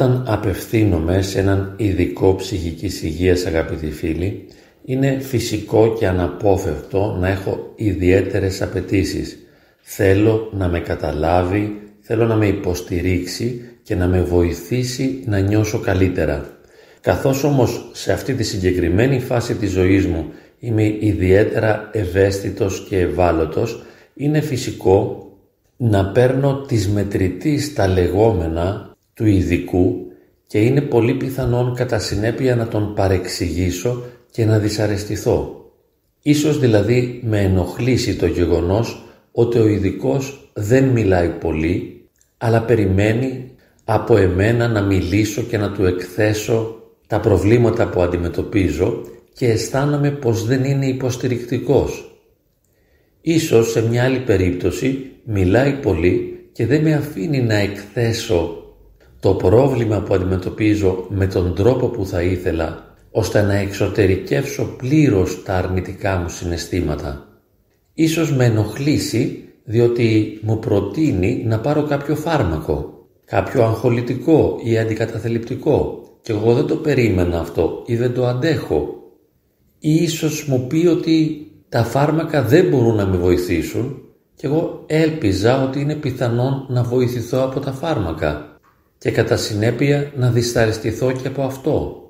Όταν απευθύνομαι σε έναν ειδικό ψυχικής υγείας αγαπητοί φίλοι, είναι φυσικό και αναπόφευκτο να έχω ιδιαίτερες απαιτήσεις. Θέλω να με καταλάβει, θέλω να με υποστηρίξει και να με βοηθήσει να νιώσω καλύτερα. Καθώς όμως σε αυτή τη συγκεκριμένη φάση της ζωής μου είμαι ιδιαίτερα ευαίσθητος και ευάλωτος, είναι φυσικό να παίρνω τις μετρητής τα λεγόμενα του ειδικού και είναι πολύ πιθανόν κατά συνέπεια να τον παρεξηγήσω και να δυσαρεστηθώ. Ίσως δηλαδή με ενοχλήσει το γεγονός ότι ο ειδικός δεν μιλάει πολύ, αλλά περιμένει από εμένα να μιλήσω και να του εκθέσω τα προβλήματα που αντιμετωπίζω και αισθάνομαι πως δεν είναι υποστηρικτικός. Ίσως σε μια άλλη περίπτωση μιλάει πολύ και δεν με αφήνει να εκθέσω το πρόβλημα που αντιμετωπίζω με τον τρόπο που θα ήθελα ώστε να εξωτερικεύσω πλήρως τα αρνητικά μου συναισθήματα. Ίσως με ενοχλήσει διότι μου προτείνει να πάρω κάποιο φάρμακο, κάποιο αγχολητικό ή αντικαταθλιπτικό και εγώ δεν το περίμενα αυτό ή δεν το αντέχω. Ή ίσως μου πει ότι τα φάρμακα δεν μπορούν να με βοηθήσουν και εγώ έλπιζα ότι είναι πιθανόν να βοηθηθώ από τα φάρμακα και κατά συνέπεια να δισταριστηθώ και από αυτό.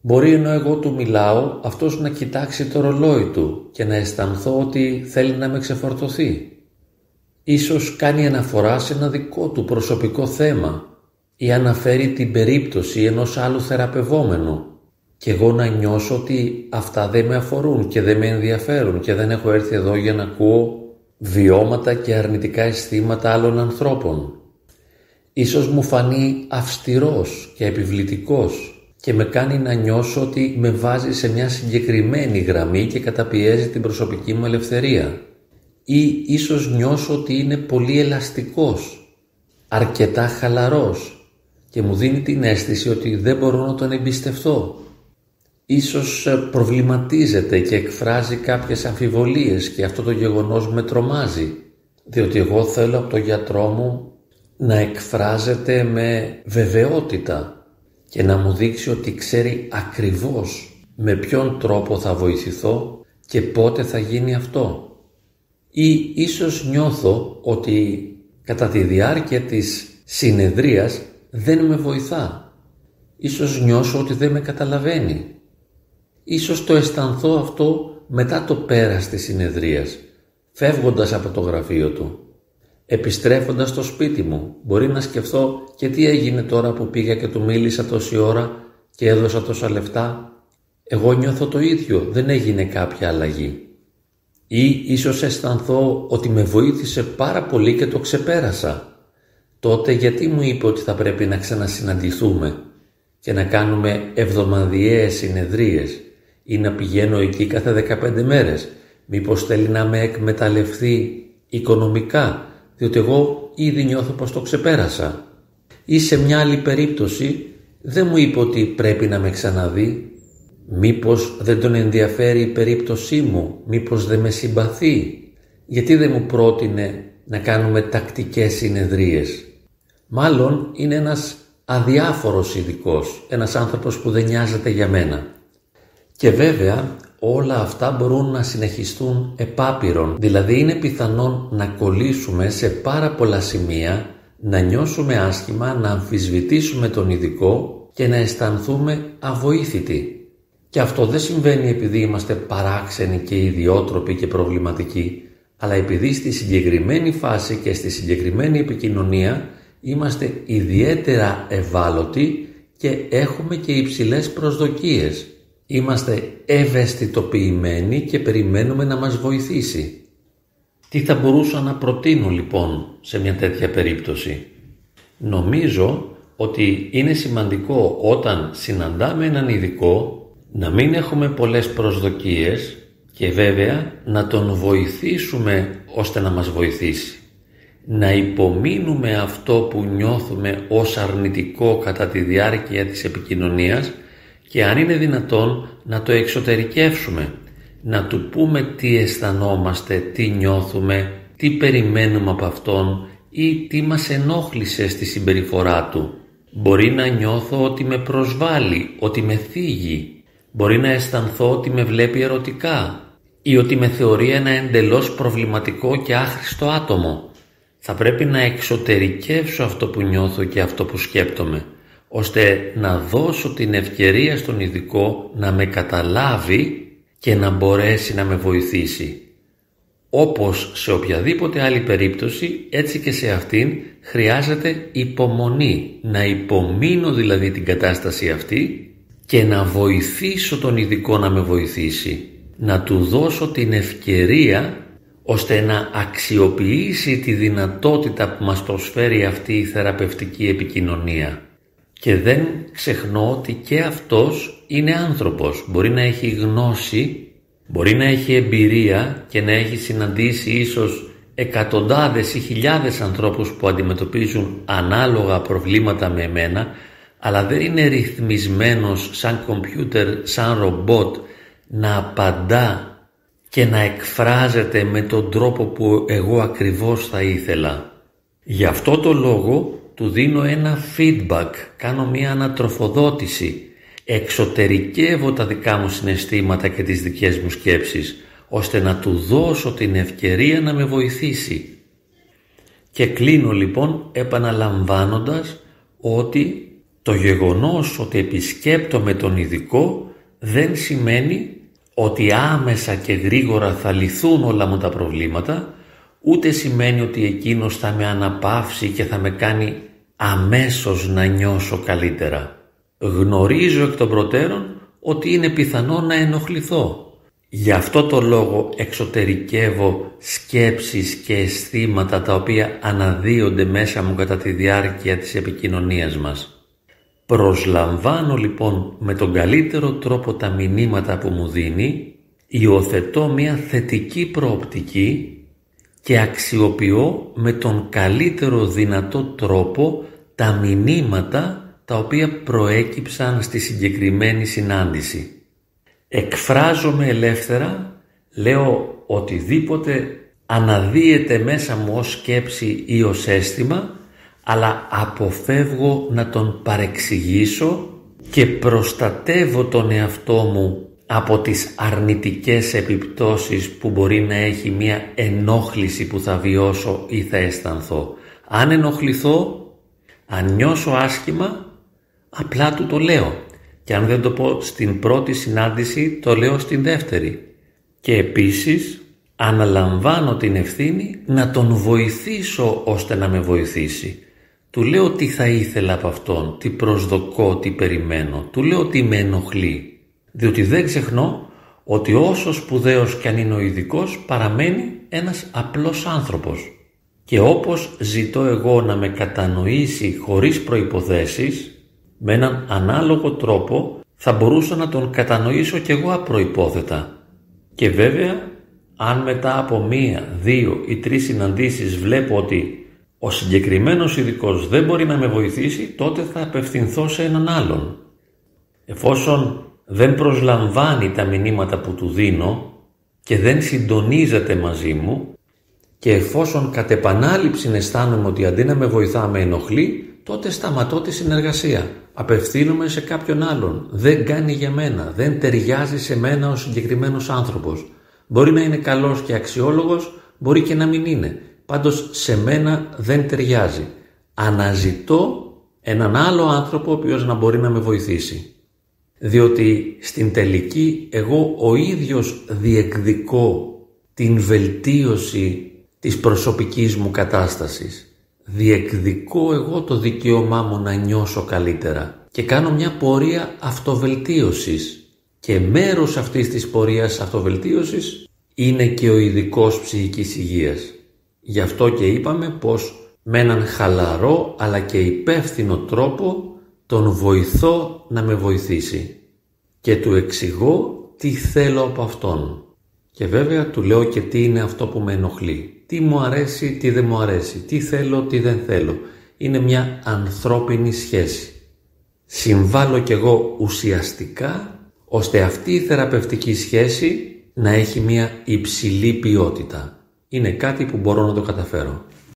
Μπορεί ενώ εγώ του μιλάω αυτός να κοιτάξει το ρολόι του και να αισθανθώ ότι θέλει να με ξεφορτωθεί. Ίσως κάνει αναφορά σε ένα δικό του προσωπικό θέμα ή αναφέρει την περίπτωση ενός άλλου θεραπευόμενου και εγώ να νιώσω ότι αυτά δεν με αφορούν και δεν με ενδιαφέρουν και δεν έχω έρθει εδώ για να ακούω βιώματα και αρνητικά αισθήματα άλλων ανθρώπων. Ίσως μου φανεί αυστηρός και επιβλητικός και με κάνει να νιώσω ότι με βάζει σε μια συγκεκριμένη γραμμή και καταπιέζει την προσωπική μου ελευθερία. Ή ίσως νιώσω ότι είναι πολύ ελαστικός, αρκετά χαλαρός και μου δίνει την αίσθηση ότι δεν μπορώ να τον εμπιστευτώ. Ίσως ε, προβληματίζεται και εκφράζει κάποιες αμφιβολίες και αυτό το γεγονός με τρομάζει διότι εγώ θέλω από τον γιατρό μου να εκφράζεται με βεβαιότητα και να μου δείξει ότι ξέρει ακριβώς με ποιον τρόπο θα βοηθηθώ και πότε θα γίνει αυτό. Ή ίσως νιώθω ότι κατά τη διάρκεια της συνεδρίας δεν με βοηθά. Ίσως νιώσω ότι δεν με καταλαβαίνει. Ίσως το αισθανθώ αυτό μετά το πέρας της συνεδρίας, φεύγοντας από το γραφείο του. Επιστρέφοντας στο σπίτι μου, μπορεί να σκεφτώ και τι έγινε τώρα που πήγα και του μίλησα τόση ώρα και έδωσα τόσα λεφτά. Εγώ νιώθω το ίδιο, δεν έγινε κάποια αλλαγή. Ή ίσως αισθανθώ ότι με βοήθησε πάρα πολύ και το ξεπέρασα. Τότε γιατί μου είπε ότι θα πρέπει να ξανασυναντηθούμε και να κάνουμε εβδομαδιαίες συνεδρίες ή να πηγαίνω εκεί κάθε 15 μέρες; Μήπως θέλει να με εκμεταλλευτεί οικονομικά; Διότι εγώ ήδη νιώθω πως το ξεπέρασα. Ή σε μια άλλη περίπτωση δεν μου είπε ότι πρέπει να με ξαναδεί. Μήπως δεν τον ενδιαφέρει η περίπτωσή μου, μήπως δεν με συμπαθεί. Γιατί δεν μου πρότεινε να κάνουμε τακτικές συνεδρίες. Μάλλον είναι ένας αδιάφορος ειδικός, ένας άνθρωπος που δεν νοιάζεται για μένα. Και βέβαια όλα αυτά μπορούν να συνεχιστούν επάπειρον, δηλαδή είναι πιθανόν να κολλήσουμε σε πάρα πολλά σημεία, να νιώσουμε άσχημα, να αμφισβητήσουμε τον ειδικό και να αισθανθούμε αβοήθητοι. Και αυτό δεν συμβαίνει επειδή είμαστε παράξενοι και ιδιότροποι και προβληματικοί, αλλά επειδή στη συγκεκριμένη φάση και στη συγκεκριμένη επικοινωνία είμαστε ιδιαίτερα ευάλωτοι και έχουμε και υψηλές προσδοκίες. Είμαστε ευαισθητοποιημένοι και περιμένουμε να μας βοηθήσει. Τι θα μπορούσα να προτείνω λοιπόν σε μια τέτοια περίπτωση; Νομίζω ότι είναι σημαντικό όταν συναντάμε έναν ειδικό να μην έχουμε πολλές προσδοκίες και βέβαια να τον βοηθήσουμε ώστε να μας βοηθήσει. Να υπομείνουμε αυτό που νιώθουμε ως αρνητικό κατά τη διάρκεια της επικοινωνίας και αν είναι δυνατόν να το εξωτερικεύσουμε, να του πούμε τι αισθανόμαστε, τι νιώθουμε, τι περιμένουμε από Αυτόν ή τι μας ενόχλησε στη συμπεριφορά Του Μπορεί να νιώθω ότι με προσβάλλει, ότι με θίγει. Μπορεί να αισθανθώ ότι με βλέπει ερωτικά ή ότι με θεωρεί ένα εντελώς προβληματικό και άχρηστο άτομο. Θα πρέπει να εξωτερικεύσω αυτό που νιώθω και αυτό που σκέπτομαι, ώστε να δώσω την ευκαιρία στον ειδικό να με καταλάβει και να μπορέσει να με βοηθήσει. Όπως σε οποιαδήποτε άλλη περίπτωση, έτσι και σε αυτήν χρειάζεται υπομονή, να υπομείνω δηλαδή την κατάσταση αυτή και να βοηθήσω τον ειδικό να με βοηθήσει, να του δώσω την ευκαιρία ώστε να αξιοποιήσει τη δυνατότητα που μας προσφέρει αυτή η θεραπευτική επικοινωνία. Και δεν ξεχνώ ότι και αυτός είναι άνθρωπος, μπορεί να έχει γνώση Μπορεί να έχει εμπειρία και να έχει συναντήσει ίσως εκατοντάδες ή χιλιάδες ανθρώπους που αντιμετωπίζουν ανάλογα προβλήματα με εμένα αλλά δεν είναι ρυθμισμένος σαν κομπιούτερ, σαν ρομπότ να απαντά και να εκφράζεται με τον τρόπο που εγώ ακριβώς θα ήθελα. Γι' αυτό το λόγο του δίνω ένα feedback, κάνω μια ανατροφοδότηση εξωτερικεύω τα δικά μου συναισθήματα και τις δικές μου σκέψεις ώστε να του δώσω την ευκαιρία να με βοηθήσει. Και κλείνω λοιπόν επαναλαμβάνοντας ότι το γεγονός ότι επισκέπτομαι τον ειδικό δεν σημαίνει ότι άμεσα και γρήγορα θα λυθούν όλα μου τα προβλήματα ούτε σημαίνει ότι εκείνος θα με αναπαύσει και θα με κάνει αμέσως να νιώσω καλύτερα. Γνωρίζω εκ των προτέρων ότι είναι πιθανό να ενοχληθώ. Γι' αυτό το λόγο εξωτερικεύω σκέψεις και αισθήματα τα οποία αναδύονται μέσα μου κατά τη διάρκεια της επικοινωνίας μας. Προσλαμβάνω λοιπόν με τον καλύτερο τρόπο τα μηνύματα που μου δίνει, υιοθετώ μια θετική προοπτική και αξιοποιώ με τον καλύτερο δυνατό τρόπο τα μηνύματα τα οποία προέκυψαν στη συγκεκριμένη συνάντηση. Εκφράζομαι ελεύθερα, λέω οτιδήποτε αναδύεται μέσα μου ως σκέψη ή ως αίσθημα, αλλά αποφεύγω να τον παρεξηγήσω και προστατεύω τον εαυτό μου από τις αρνητικές επιπτώσεις που μπορεί να έχει μια ενόχληση που θα βιώσω ή θα αισθανθώ. Αν ενοχληθώ, αν νιώσω άσχημα, Απλά του το λέω και αν δεν το πω στην πρώτη συνάντηση το λέω στην δεύτερη. Και επίσης αναλαμβάνω την ευθύνη να τον βοηθήσω ώστε να με βοηθήσει. Του λέω τι θα ήθελα από αυτόν, τι προσδοκώ, τι περιμένω. Του λέω τι με ενοχλεί. Διότι δεν ξεχνώ ότι όσο σπουδαίος κι αν είναι ο ειδικός παραμένει ένας απλός άνθρωπος. Και όπως ζητώ εγώ να με κατανοήσει χωρίς προϋποθέσεις, με έναν ανάλογο τρόπο θα μπορούσα να τον κατανοήσω κι εγώ απροϋπόθετα. Και βέβαια, αν μετά από μία, δύο ή τρεις συναντήσεις βλέπω ότι ο συγκεκριμένος ειδικός δεν μπορεί να με βοηθήσει, τότε θα απευθυνθώ σε έναν άλλον. Εφόσον δεν προσλαμβάνει τα μηνύματα που του δίνω και δεν συντονίζεται μαζί μου και εφόσον κατ' επανάληψη αισθάνομαι ότι αντί να με βοηθά με ενοχλεί, τότε σταματώ τη συνεργασία. Απευθύνομαι σε κάποιον άλλον. Δεν κάνει για μένα. Δεν ταιριάζει σε μένα ο συγκεκριμένος άνθρωπος. Μπορεί να είναι καλός και αξιόλογος, μπορεί και να μην είναι. Πάντως σε μένα δεν ταιριάζει. Αναζητώ έναν άλλο άνθρωπο ο οποίος να μπορεί να με βοηθήσει. Διότι στην τελική εγώ ο ίδιος διεκδικώ την βελτίωση της προσωπικής μου κατάστασης διεκδικώ εγώ το δικαίωμά μου να νιώσω καλύτερα και κάνω μια πορεία αυτοβελτίωσης και μέρος αυτής της πορείας αυτοβελτίωσης είναι και ο ειδικός ψυχικής υγείας. Γι' αυτό και είπαμε πως με έναν χαλαρό αλλά και υπεύθυνο τρόπο τον βοηθώ να με βοηθήσει και του εξηγώ τι θέλω από αυτόν. Και βέβαια του λέω και τι είναι αυτό που με ενοχλεί. Τι μου αρέσει, τι δεν μου αρέσει. Τι θέλω, τι δεν θέλω. Είναι μια ανθρώπινη σχέση. Συμβάλλω κι εγώ ουσιαστικά ώστε αυτή η θεραπευτική σχέση να έχει μια υψηλή ποιότητα. Είναι κάτι που μπορώ να το καταφέρω.